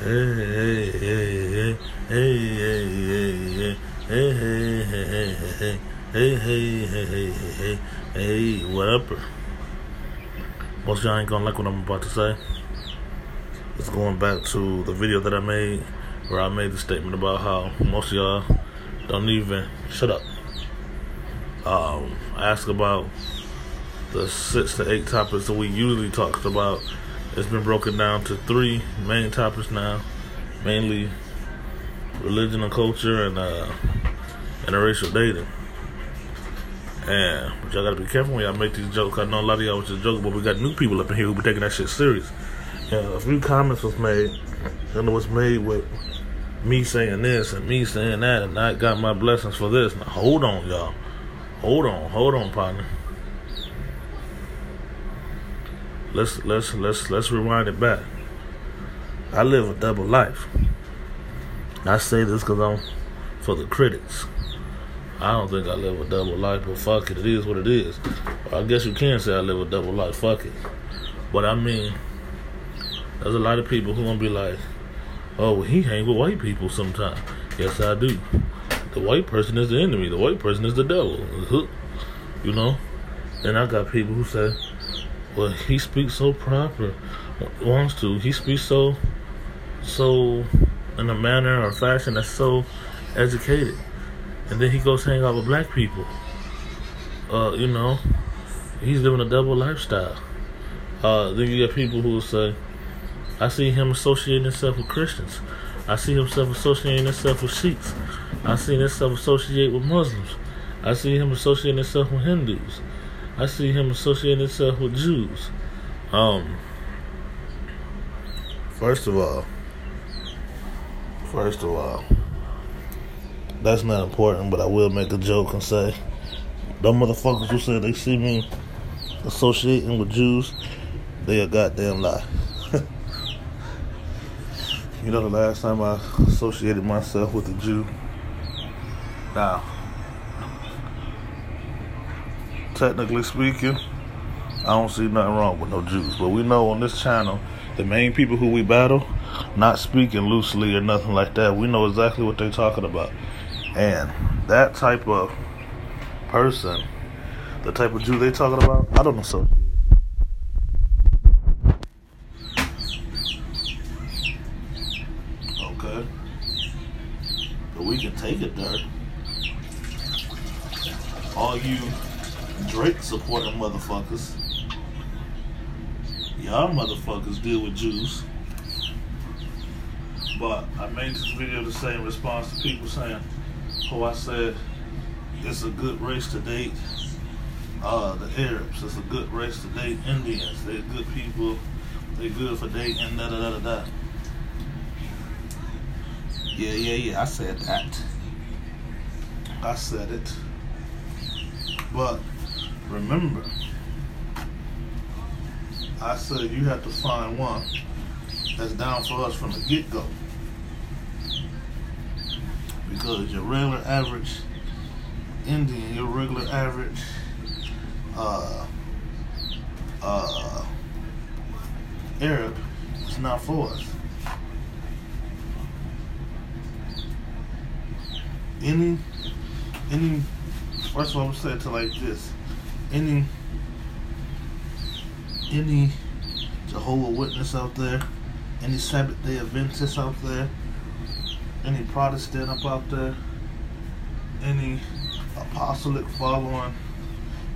hey, hey, hey, hey, hey, hey, hey, hey, what up? Most y'all ain't gonna like what I'm about to say. It's going back to the video that I made where I made the statement about how most of y'all don't even shut up. Um, ask about the six to eight topics that we usually talked about it's been broken down to three main topics now, mainly religion and culture and uh, interracial dating. And but y'all gotta be careful when y'all make these jokes. I know a lot of y'all was just joking, but we got new people up in here who be taking that shit serious. A few comments was made, and it was made with me saying this and me saying that, and I got my blessings for this. Now hold on, y'all. Hold on, hold on, partner. Let's let's let's let's rewind it back. I live a double life. I say this because I'm for the critics. I don't think I live a double life, but fuck it, it is what it is. I guess you can say I live a double life. Fuck it. But I mean, there's a lot of people who gonna be like, "Oh, well, he hang with white people sometimes." Yes, I do. The white person is the enemy. The white person is the devil. You know. And I got people who say, well, he speaks so proper, wants to. He speaks so, so in a manner or fashion that's so educated, and then he goes hang out with black people. Uh, you know, he's living a double lifestyle. Uh, then you get people who say, I see him associating himself with Christians. I see himself associating himself with Sikhs. I see himself associate with Muslims. I see him associating himself with Hindus. I see him associating himself with Jews. Um, first of all, first of all, that's not important, but I will make a joke and say, them motherfuckers who say they see me associating with Jews, they a goddamn lie. you know the last time I associated myself with a Jew? Now, technically speaking, I don't see nothing wrong with no Jews. But we know on this channel, the main people who we battle, not speaking loosely or nothing like that, we know exactly what they're talking about. And that type of person, the type of Jew they talking about, I don't know so. Okay. But we can take it there. All you Drake supporting motherfuckers. Y'all motherfuckers deal with Jews. But I made this video to say in response to people saying, oh, I said it's a good race to date uh, the Arabs. It's a good race to date Indians. They're good people. They're good for dating, da da da da da. Yeah, yeah, yeah. I said that. I said it. But Remember, I said you have to find one that's down for us from the get go. Because your regular average Indian, your regular average uh, uh, Arab is not for us. Any, any, first of all, would say to like this any any Jehovah Witness out there, any Sabbath Day Adventist out there, any Protestant up out there, any apostolic following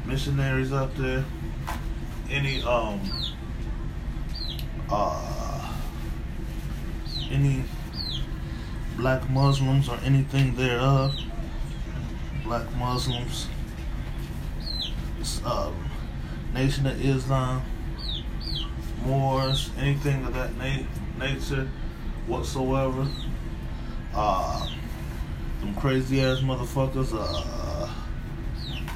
missionaries out there, any um uh any black Muslims or anything thereof, black Muslims, um, Nation of Islam, Moors, anything of that na- nature whatsoever. Uh, them crazy ass motherfuckers, uh,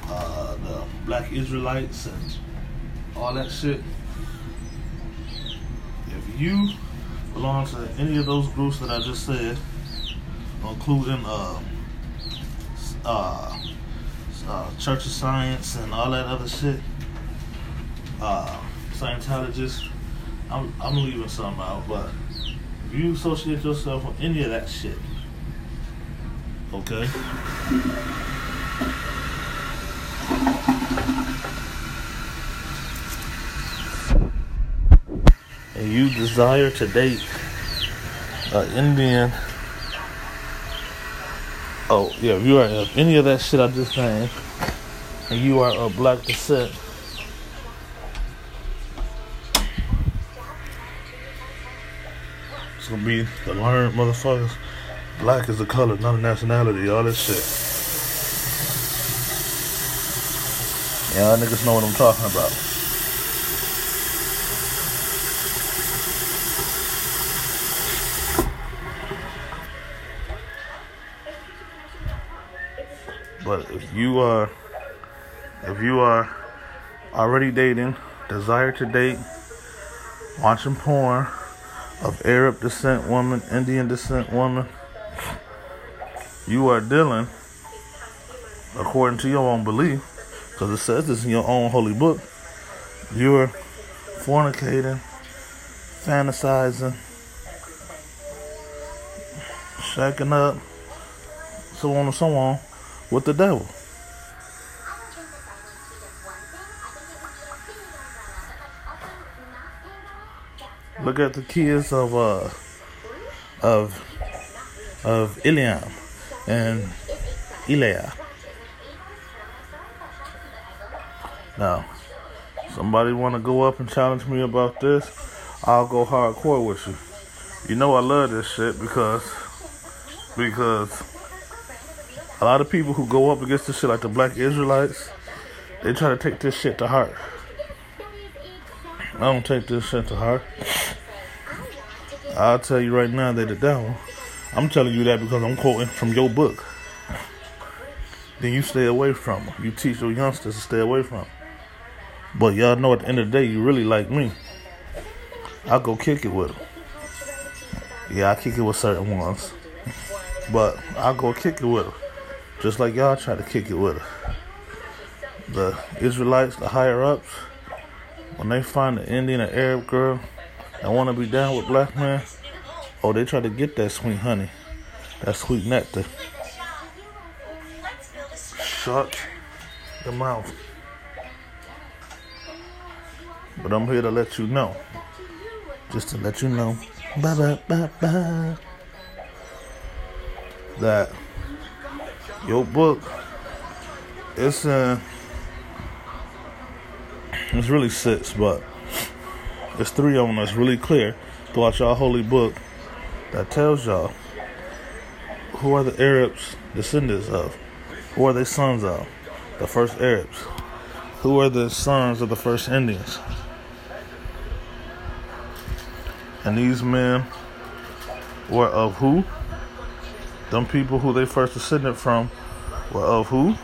uh, the black Israelites and all that shit. If you belong to any of those groups that I just said, including uh, uh, uh, Church of Science and all that other shit. Uh, Scientologists. I'm I'm leaving some out, but If you associate yourself with any of that shit, okay? And you desire to date an Indian. Oh, yeah, if you are of any of that shit I just named, and you are of black descent, it's gonna be the learned motherfuckers. Black is a color, not a nationality, all this shit. Y'all niggas know what I'm talking about. But if you are if you are already dating, desire to date, watching porn of Arab descent woman, Indian descent woman, you are dealing according to your own belief, because it says this in your own holy book. You're fornicating, fantasizing, shacking up, so on and so on with the devil. Look at the kids of uh of of Iliam and Eliah. Now, somebody want to go up and challenge me about this? I'll go hardcore with you. You know I love this shit because because a lot of people who go up against this shit, like the black Israelites, they try to take this shit to heart. I don't take this shit to heart. I'll tell you right now, they the devil. I'm telling you that because I'm quoting from your book. Then you stay away from them. You teach your youngsters to stay away from them. But y'all know at the end of the day, you really like me. I'll go kick it with them. Yeah, I kick it with certain ones. But I'll go kick it with them. Just like y'all try to kick it with her. The Israelites, the higher ups, when they find an Indian or Arab girl that want to be down with black men, oh, they try to get that sweet honey, that sweet nectar. Shut the mouth. But I'm here to let you know. Just to let you know. Bye bye bye bye. That your book, it's uh, it's really six, but it's three of them that's really clear throughout y'all holy book that tells y'all who are the Arabs descendants of, who are they sons of, the first Arabs, who are the sons of the first Indians, and these men were of who? Them people who they first descended from were of who?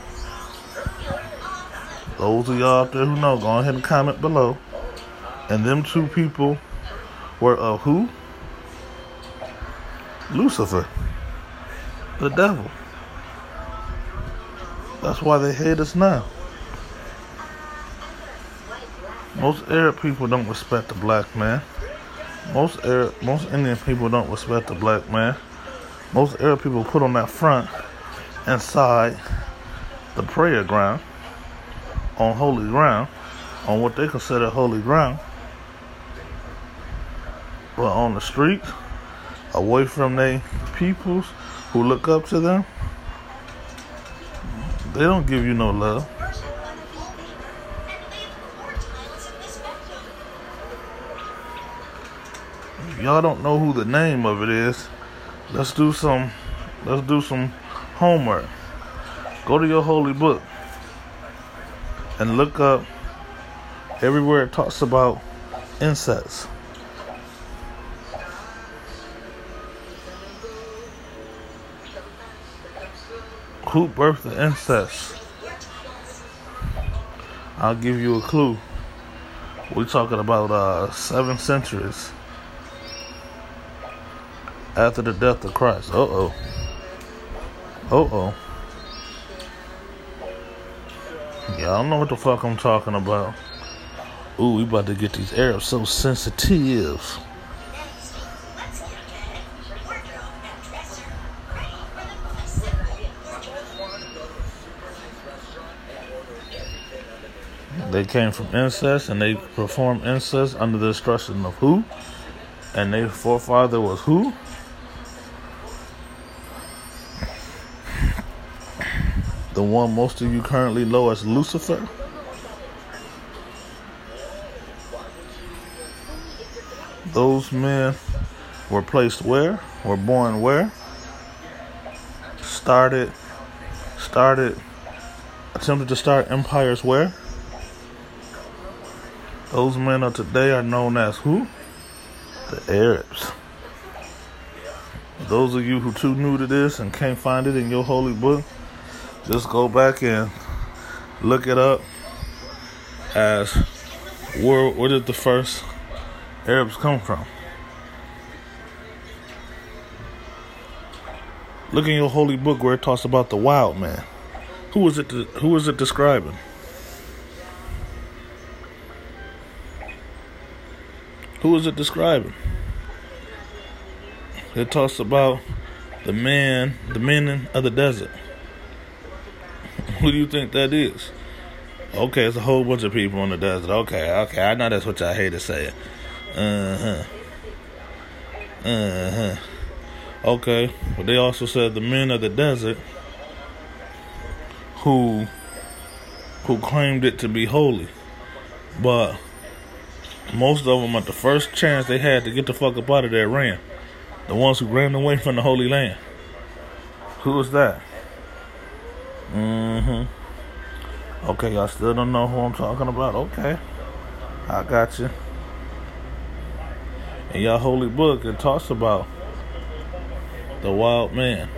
Those of y'all out there who know, go ahead and comment below. And them two people were of who? Lucifer, the devil. That's why they hate us now. Most Arab people don't respect the black man. Most Arab, most Indian people don't respect the black man most Arab people put on that front inside the prayer ground, on holy ground, on what they consider holy ground, but on the streets, away from their peoples who look up to them, they don't give you no love. Y'all don't know who the name of it is let's do some let's do some homework. Go to your holy book and look up everywhere it talks about insects. Who birthed the incest? I'll give you a clue. We're talking about uh, seven centuries after the death of Christ. Uh oh. Uh oh. Yeah, I don't know what the fuck I'm talking about. Ooh, we about to get these Arabs so sensitive. They came from incest and they performed incest under the instruction of who? And their forefather was who? The one most of you currently know as Lucifer? Those men were placed where? Were born where? Started started attempted to start empires where? Those men of today are known as who? The Arabs. Those of you who too new to this and can't find it in your holy book, just go back and look it up as where where did the first Arabs come from? Look in your holy book where it talks about the wild man. Who is it? Who is it describing? Who is it describing? It talks about the man, the men of the desert. Who do you think that is? Okay, it's a whole bunch of people in the desert. Okay, okay, I know that's what y'all hate to say. Uh huh. Uh huh. Okay, but they also said the men of the desert who who claimed it to be holy, but most of them, at the first chance they had to get the fuck up out of there, ran. The ones who ran away from the Holy Land. Who was that? Mm-hmm. Okay, y'all still don't know who I'm talking about. Okay. I got you. In y'all holy book, it talks about the wild man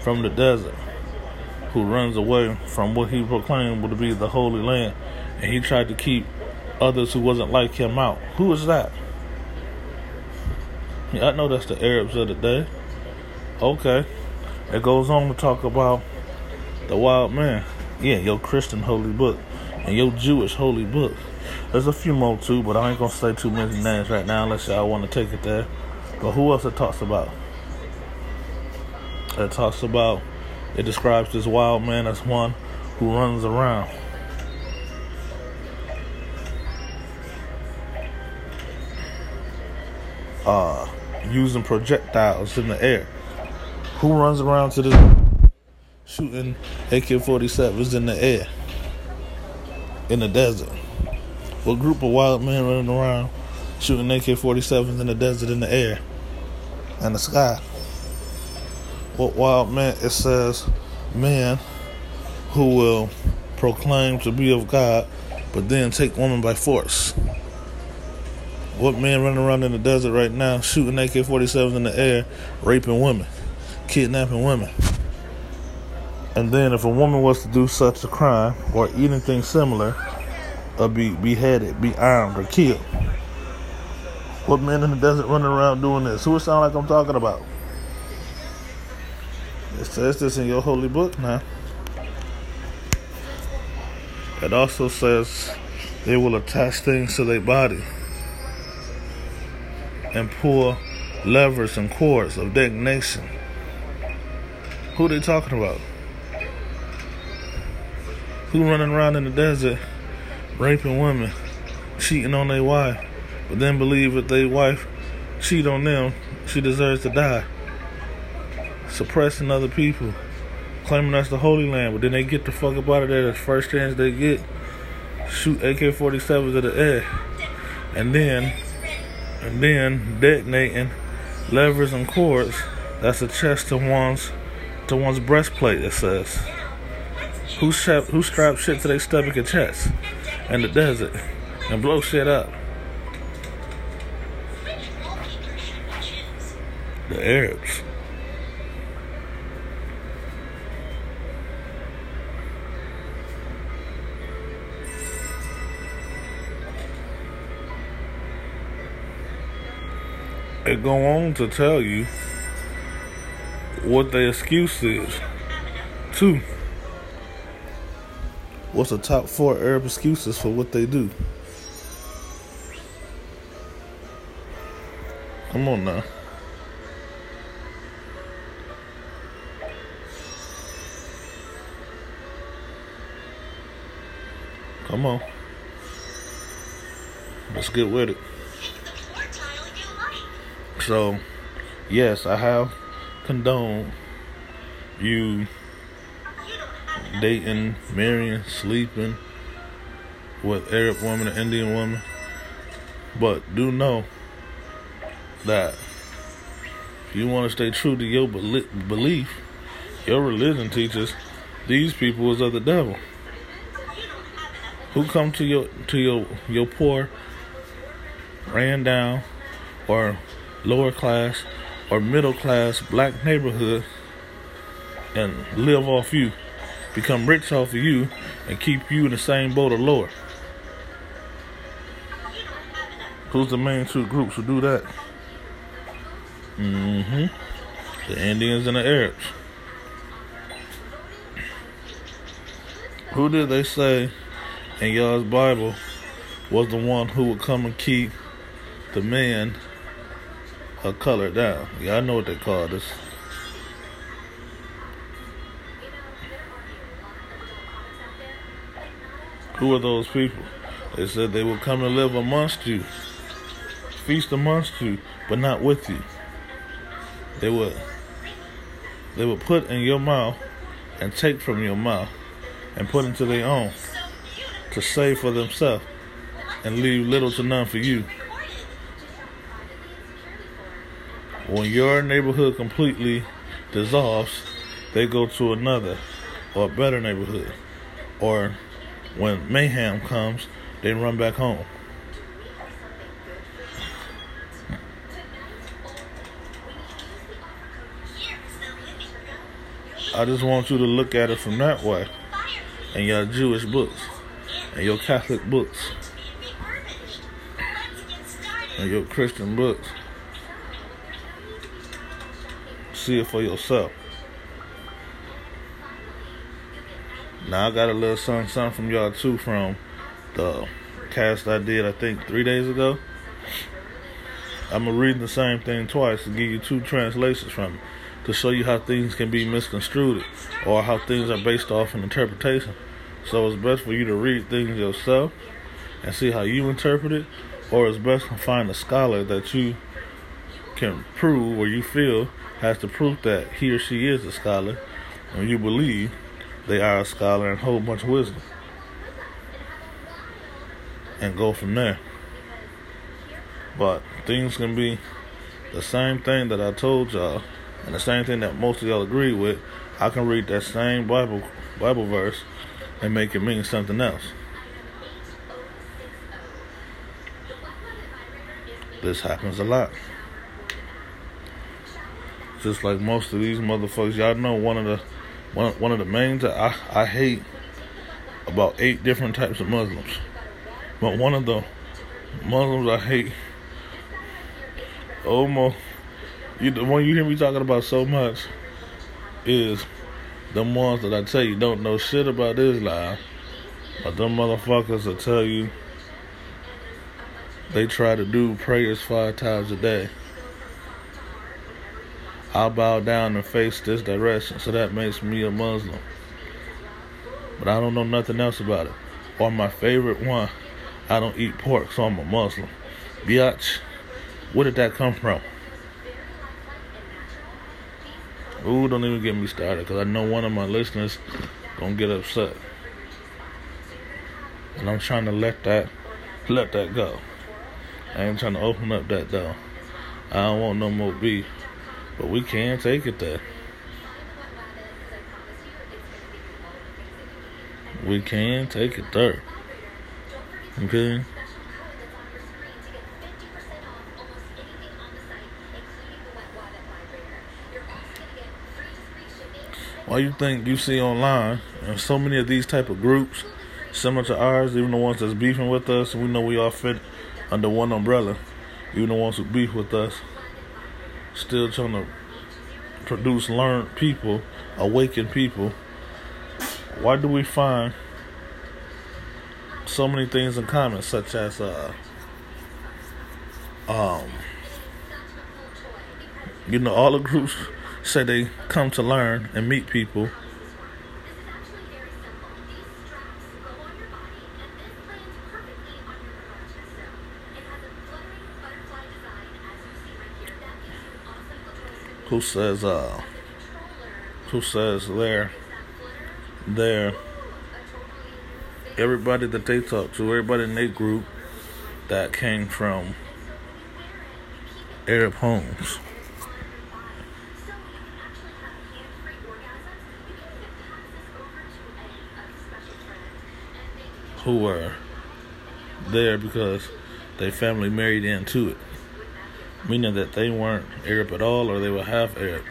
from the desert who runs away from what he proclaimed would be the holy land. And he tried to keep others who wasn't like him out. Who is that? Yeah, I know that's the Arabs of the day. Okay. It goes on to talk about the wild man. Yeah, your Christian holy book and your Jewish holy book. There's a few more too, but I ain't gonna say too many names right now unless y'all want to take it there. But who else it talks about? It talks about, it describes this wild man as one who runs around uh, using projectiles in the air. Who runs around to the shooting AK-47s in the air in the desert? What group of wild men running around shooting AK-47s in the desert in the air and the sky? What wild man? It says man who will proclaim to be of God, but then take woman by force. What man running around in the desert right now shooting AK 47s in the air, raping women, kidnapping women? And then, if a woman was to do such a crime or anything similar, or be beheaded, be armed, or killed, what man in the desert running around doing this? Who it sound like I'm talking about? It says this in your holy book now. It also says they will attach things to their body and pull levers and cords of detonation. Who they talking about? Who running around in the desert raping women, cheating on their wife, but then believe if their wife cheat on them, she deserves to die. Suppressing other people, claiming that's the Holy Land, but then they get the fuck up out of there the first chance they get. Shoot AK 47s at the air. And then and then detonating levers and cords that's a chest to one's to one's breastplate it says who strap who strap shit to their stomach and chest in the desert and blow shit up the arabs it go on to tell you what the excuse is. Two. What's the top four Arab excuses for what they do? Come on now. Come on. Let's get with it. So, yes, I have condoned you dating, marrying, sleeping with Arab woman and Indian woman. But do know that if you want to stay true to your belief, your religion teaches these people is of the devil. Who come to your to your your poor, ran down, or lower class or middle class black neighborhood and live off you, become rich off of you, and keep you in the same boat or lower. Who's the main two groups who do that? Mm-hmm. The Indians and the Arabs. Who did they say in y'all's Bible was the one who would come and keep the man of color down? Y'all know what they call this. Who are those people? They said they will come and live amongst you, feast amongst you, but not with you. They would they would put in your mouth and take from your mouth and put into their own to save for themselves and leave little to none for you. When your neighborhood completely dissolves, they go to another or a better neighborhood. Or when mayhem comes, they run back home. I just want you to look at it from that way and your Jewish books and your Catholic books and your Christian books. See it for yourself. Now I got a little something, something from y'all too from the cast I did I think three days ago. I'm gonna read the same thing twice to give you two translations from it to show you how things can be misconstrued or how things are based off an interpretation. So it's best for you to read things yourself and see how you interpret it, or it's best to find a scholar that you can prove or you feel has the proof that he or she is a scholar and you believe they are a scholar and hold much wisdom. And go from there. But things can be the same thing that I told y'all and the same thing that most of y'all agree with, I can read that same Bible Bible verse and make it mean something else. This happens a lot. Just like most of these motherfuckers, y'all know one of the one one of the main that I I hate about eight different types of Muslims, but one of the Muslims I hate almost you, the one you hear me talking about so much is the ones that I tell you don't know shit about Islam, but them motherfuckers will tell you they try to do prayers five times a day. I'll bow down and face this direction, so that makes me a Muslim. But I don't know nothing else about it. Or my favorite one, I don't eat pork, so I'm a Muslim. Biatch, where did that come from? Ooh, don't even get me started because I know one of my listeners gonna get upset, and I'm trying to let that let that go. I ain't trying to open up that door. I don't want no more beef, but we can't take it there. We can take it there. Okay. why you think you see online and so many of these type of groups similar to ours, even the ones that's beefing with us, we know we all fit under one umbrella, even the ones who beef with us, still trying to produce learned people, awaken people. Why do we find so many things in common, such as uh, um, you know, all the groups say they come to learn and meet people. Who says uh who says they're they're everybody that they talk to, everybody in their group that came from Arab homes. Who were there because their family married into it, meaning that they weren't Arab at all or they were half Arab.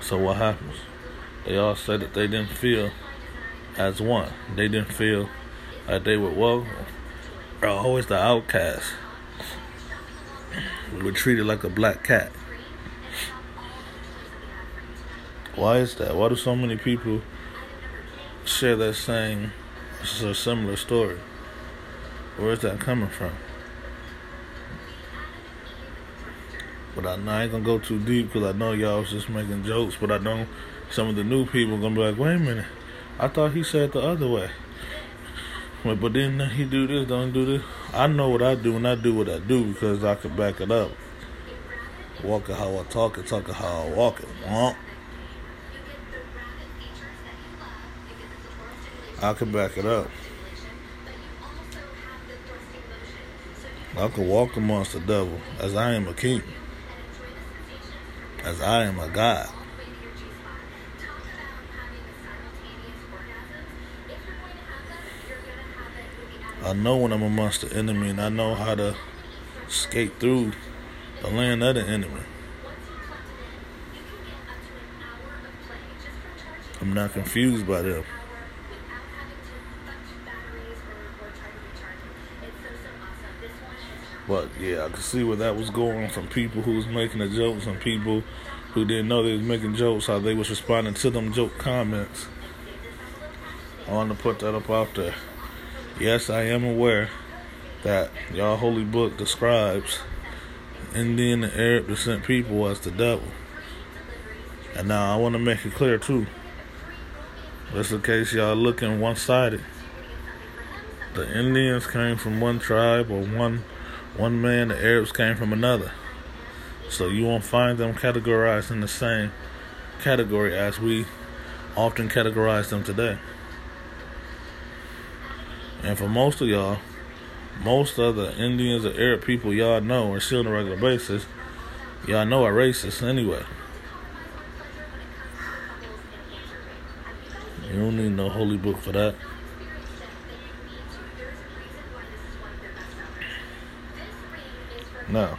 So what happens? They all said that they didn't feel as one. They didn't feel like they were welcome. Or always the outcast. We were treated like a black cat. Why is that? Why do so many people share that same, a similar story? Where is that coming from? But I, I ain't gonna go too deep because I know y'all was just making jokes. But I know some of the new people gonna be like, wait a minute, I thought he said the other way. But, but then he do this, don't do this. I know what I do and I do what I do because I can back it up. Walk it how I talk it, talk it how I walk it. Womp. I can back it up. I can walk amongst the devil as I am a king as I am a God. I know when I'm amongst the enemy and I know how to skate through the land of the enemy. I'm not confused by them. But yeah, I could see where that was going from people who was making the jokes and people who didn't know they was making jokes, how they was responding to them joke comments. I want to put that up out there. Yes, I am aware that y'all holy book describes Indian and Arab descent people as the devil. And now I want to make it clear too. Just in case y'all looking one sided. The Indians came from one tribe or one one man, the Arabs came from another. So you won't find them categorized in the same category as we often categorize them today. And for most of y'all, most of the Indians or Arab people y'all know or see on a regular basis, y'all know are racist anyway. You don't need no holy book for that. Now,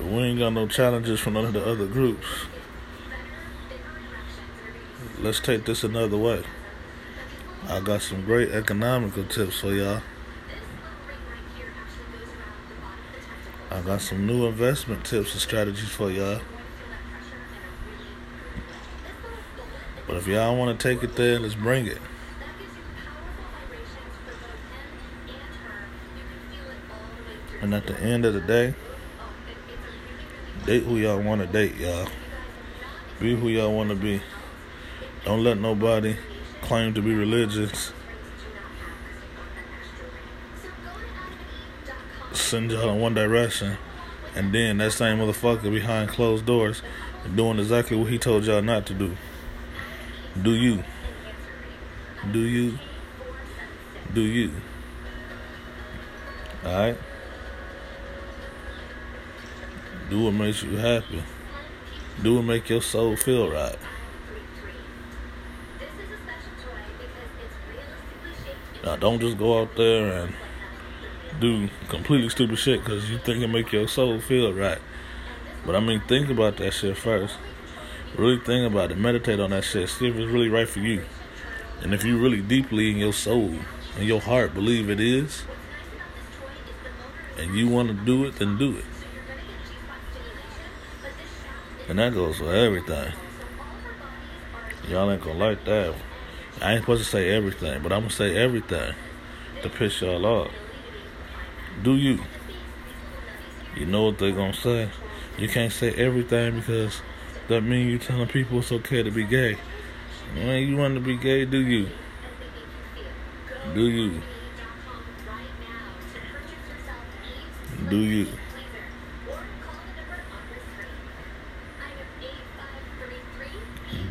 we ain't got no challenges from none of the other groups. Let's take this another way. I got some great economical tips for y'all. I got some new investment tips and strategies for y'all. But if y'all want to take it there, let's bring it. And at the end of the day, date who y'all want to date, y'all. Be who y'all want to be. Don't let nobody claim to be religious. Send y'all in one direction, and then that same motherfucker behind closed doors doing exactly what he told y'all not to do. Do you? Do you? Do you? Alright? Do what makes you happy. Do what make your soul feel right. Now, don't just go out there and do completely stupid shit because you think it make your soul feel right. But I mean, think about that shit first. Really think about it. Meditate on that shit. See if it's really right for you. And if you really deeply in your soul and your heart believe it is, and you want to do it, then do it. And that goes for everything. Y'all ain't gonna like that. I ain't supposed to say everything, but I'm gonna say everything to piss y'all off. Do you? You know what they're gonna say? You can't say everything because that means you're telling people it's okay to be gay. When you want to be gay, do you? Do you? Do you?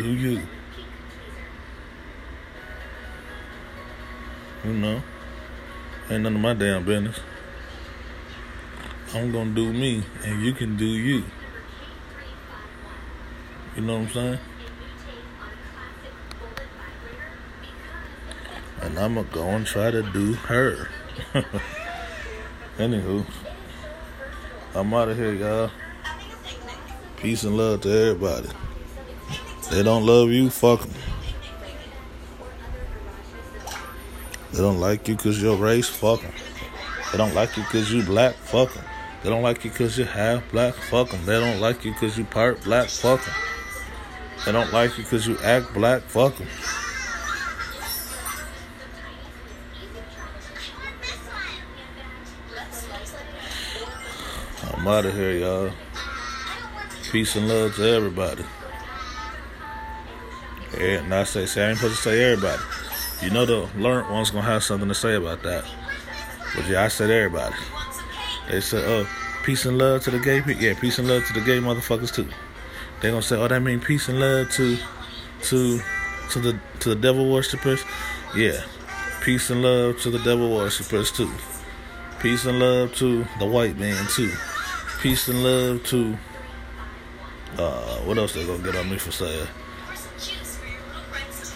Do you? You know, ain't none of my damn business. I'm gonna do me, and you can do you. You know what I'm saying? And I'ma go and try to do her. Anywho, I'm out of here, y'all. Peace and love to everybody. They don't love you, fuck them. They don't like you because you're race, fuck them. They don't like you because you black, fuck them. They don't like you because you're half black, fuck them. They don't like you because you part black, fuck them. They don't like you because you act black, fuck them. I'm out of here, y'all. Peace and love to everybody. Yeah, and I say, say I ain't supposed to say everybody. You know the learned one's gonna have something to say about that. But yeah, I said everybody. They said, oh, peace and love to the gay people. Yeah, peace and love to the gay motherfuckers too. They gonna say, oh, that mean peace and love to to to the to the devil worshippers. Yeah, peace and love to the devil worshippers too. Peace and love to the white man too. Peace and love to uh, what else they gonna get on me for saying?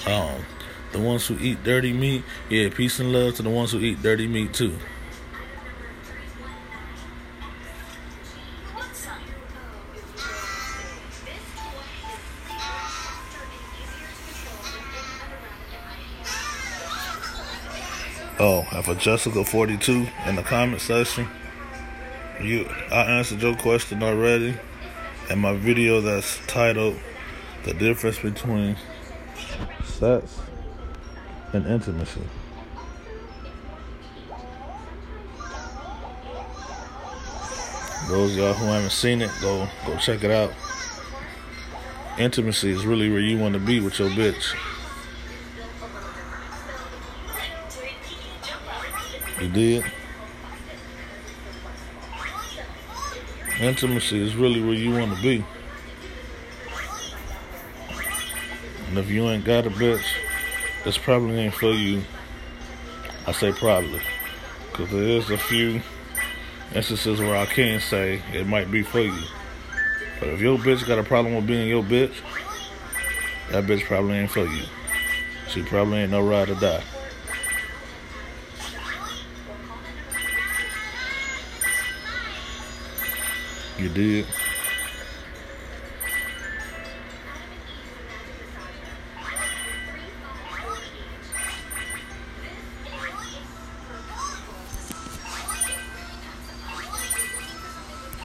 Um, the ones who eat dirty meat. Yeah, peace and love to the ones who eat dirty meat too. Oh, and for Jessica42 in the comment section, you I answered your question already in my video that's titled The Difference Between Sex and Intimacy. Those y'all who haven't seen it, go go check it out. Intimacy is really where you want to be with your bitch. You did? Intimacy is really where you want to be. And if you ain't got a bitch, this probably ain't for you. I say probably. Because there is a few instances where I can say it might be for you. But if your bitch got a problem with being your bitch, that bitch probably ain't for you. She probably ain't no ride or die. You did?